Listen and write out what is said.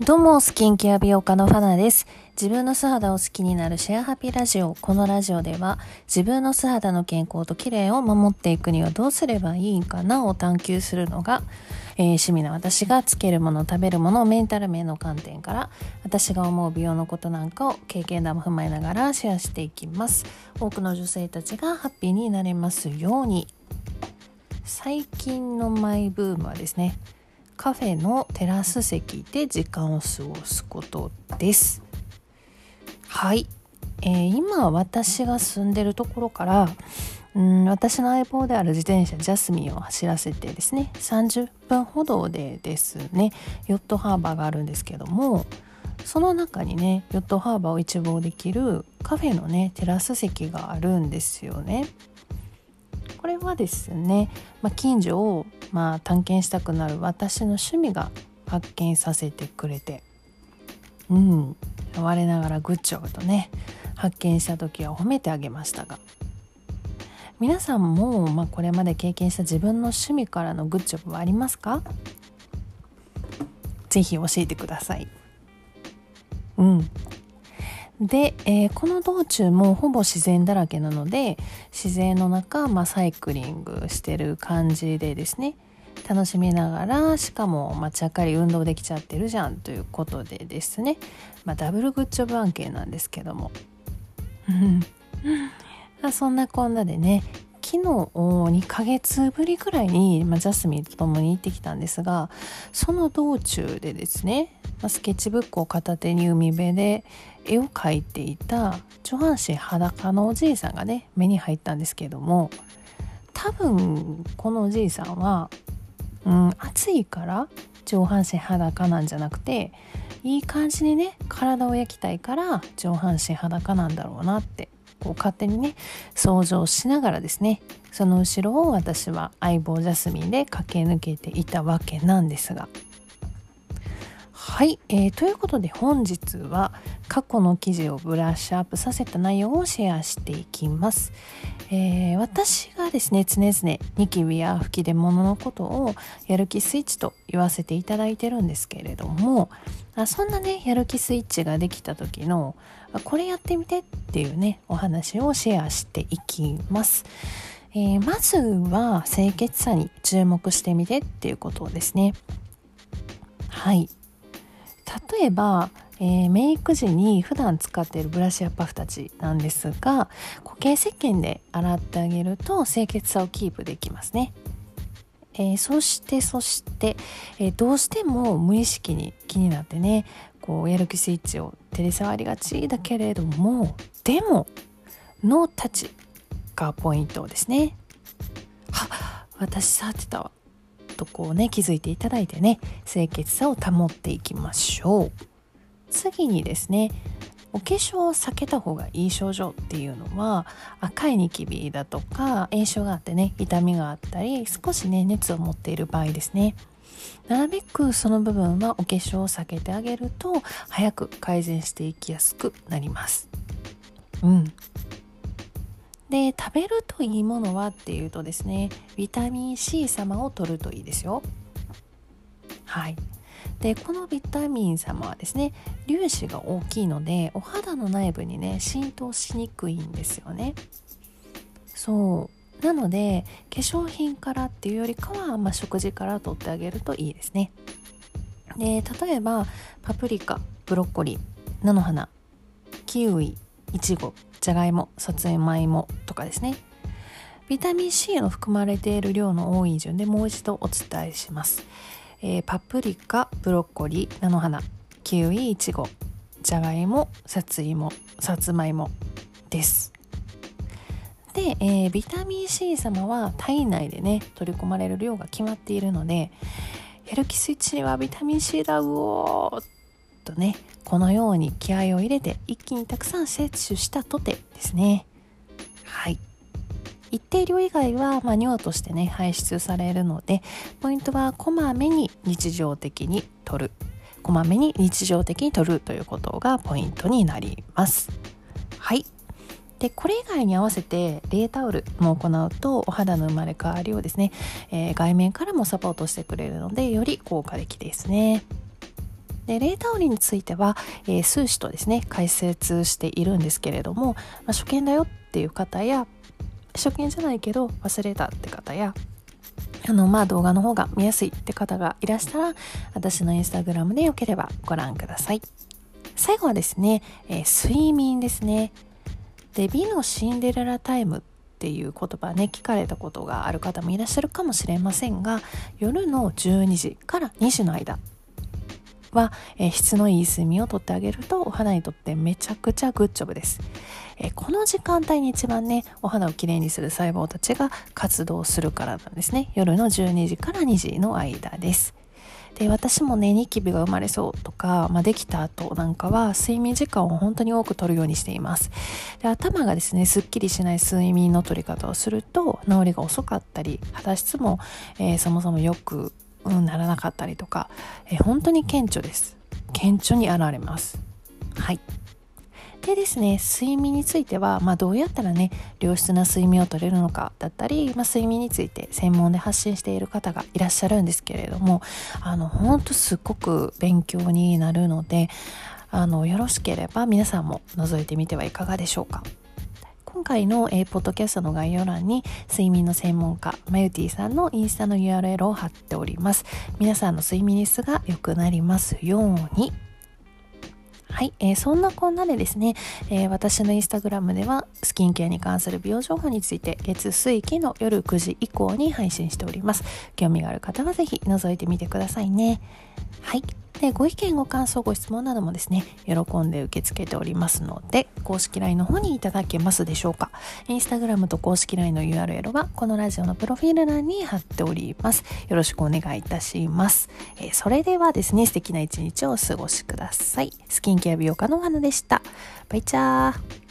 どうも、スキンケア美容家のファナです。自分の素肌を好きになるシェアハピラジオ。このラジオでは、自分の素肌の健康と綺麗を守っていくにはどうすればいいかなを探求するのが、えー、趣味の私がつけるもの、食べるもの、メンタル面の観点から、私が思う美容のことなんかを経験談も踏まえながらシェアしていきます。多くの女性たちがハッピーになれますように。最近のマイブームはですね、カフェのテラス席で時間を過ごすことですはい、えー、今私が住んでるところからうん私の相棒である自転車ジャスミンを走らせてですね30分ほどでですねヨットハーバーがあるんですけどもその中にねヨットハーバーを一望できるカフェのねテラス席があるんですよね。これはですね、まあ、近所をまあ探検したくなる私の趣味が発見させてくれてうん我ながらグッジョブとね発見した時は褒めてあげましたが皆さんも、まあ、これまで経験した自分の趣味からのグッジョブはありますか？ぜひ教えてください。うん。で、えー、この道中もほぼ自然だらけなので自然の中、まあ、サイクリングしてる感じでですね。楽しみながらしかも、まあ、ちゃっかり運動できちゃってるじゃんということでですね、まあ、ダブルグッジョブ案件なんですけども。そんなこんなでね昨日2ヶ月ぶりくらいに、まあ、ジャスミンと共に行ってきたんですがその道中でですね、まあ、スケッチブックを片手に海辺で絵を描いていた上半身裸のおじいさんがね目に入ったんですけども多分このおじいさんは、うん、暑いから上半身裸なんじゃなくていい感じにね体を焼きたいから上半身裸なんだろうなってこう勝手にね想像しながらですねその後ろを私は相棒ジャスミンで駆け抜けていたわけなんですがはい、えー、ということで本日は過去の記事をブラッシュアップさせた内容をシェアしていきます。えー、私がですね常々ニキビや吹き出物のことをやる気スイッチと言わせていただいてるんですけれどもあそんなねやる気スイッチができた時のこれやってみてっていうねお話をシェアしていきます。えー、まずは清潔さに注目してみてっていうことですね。はい例えば、えー、メイク時に普段使っているブラシやパフたちなんですが固形石鹸で洗ってあげると清潔さをキープできますね。えー、そしてそして、えー、どうしても無意識に気になってねこうやる気スイッチを手で触りがちだけれどもでもノータッチがポイントですね。は私触ってたわとこうね気づいていただいてね清潔さを保っていきましょう。次にですねお化粧を避けた方がいい症状っていうのは赤いニキビだとか炎症があってね痛みがあったり少しね熱を持っている場合ですね。なるべくその部分はお化粧を避けてあげると早く改善していきやすくなります。うん。で食べるといいものはっていうとですねビタミン C 様を取るといいですよ。はい。でこのビタミン様はですね粒子が大きいのでお肌の内部にね浸透しにくいんですよね。そう。なので化粧品からっていうよりかは、まあ、食事から取ってあげるといいですね。で例えばパプリカブロッコリー菜の花キウイいちごじゃがいもさつまいもとかですね。ビタミン C の含まれている量の多い順でもう一度お伝えします、えー、パプリカブロッコリー菜の花キウイいちごじゃがいもさついもさつまいもです。で、えー、ビタミン C 様は体内でね取り込まれる量が決まっているのでやる気スイッチにはビタミン C だうおーとねこのように気合を入れて一気にたくさん摂取したとてですね。はい。一定量以外は、まあ、尿としてね排出されるのでポイントはこまめに日常的に取る。こまめに日常的に取るということがポイントになります。はい。でこれ以外に合わせて冷タオルも行うとお肌の生まれ変わりをですね、えー、外面からもサポートしてくれるのでより効果的ですね。でレータオリについては、えー、数詞とですね解説しているんですけれども、まあ、初見だよっていう方や初見じゃないけど忘れたって方やあのまあ動画の方が見やすいって方がいらしたら私のインスタグラムでよければご覧ください。最後はですね、えー、睡眠ですね。で美のシンデレラタイムっていう言葉ね聞かれたことがある方もいらっしゃるかもしれませんが夜の12時から2時の間は、えー、質のいい睡眠をとってあげるとお肌にとってめちゃくちゃグッジョブです、えー、この時間帯に一番ねお肌をきれいにする細胞たちが活動するからなんですね。夜の12時から2時の間です。で私もねニキビが生まれそうとか、まあ、できた後なんかは睡眠時間を本当に多く取るようにしています。で頭がですねすっきりしない睡眠の取り方をすると治りが遅かったり肌質も、えー、そもそもよく、ならなかったりとか、えー、本当に顕著です。顕著に現れます。はい。でですね睡眠については、まあ、どうやったらね良質な睡眠をとれるのかだったり、まあ、睡眠について専門で発信している方がいらっしゃるんですけれどもあの本当すっごく勉強になるのであのよろしければ皆さんも覗いてみてはいかがでしょうか。今回の、えー、ポッドキャストの概要欄に睡眠の専門家マユティさんのインスタの URL を貼っております皆さんの睡眠質が良くなりますようにはい、えー、そんなこんなでですね、えー、私のインスタグラムではスキンケアに関する美容情報について月水金の夜9時以降に配信しております。興味がある方はぜひ覗いてみてくださいね。はい。で、ご意見、ご感想、ご質問などもですね、喜んで受け付けておりますので、公式 LINE の方にいただけますでしょうか。インスタグラムと公式 LINE の URL は、このラジオのプロフィール欄に貼っております。よろしくお願いいたします。えー、それではですね、素敵な一日をお過ごしください。スキンケア美容家のお花でした。バイチャー。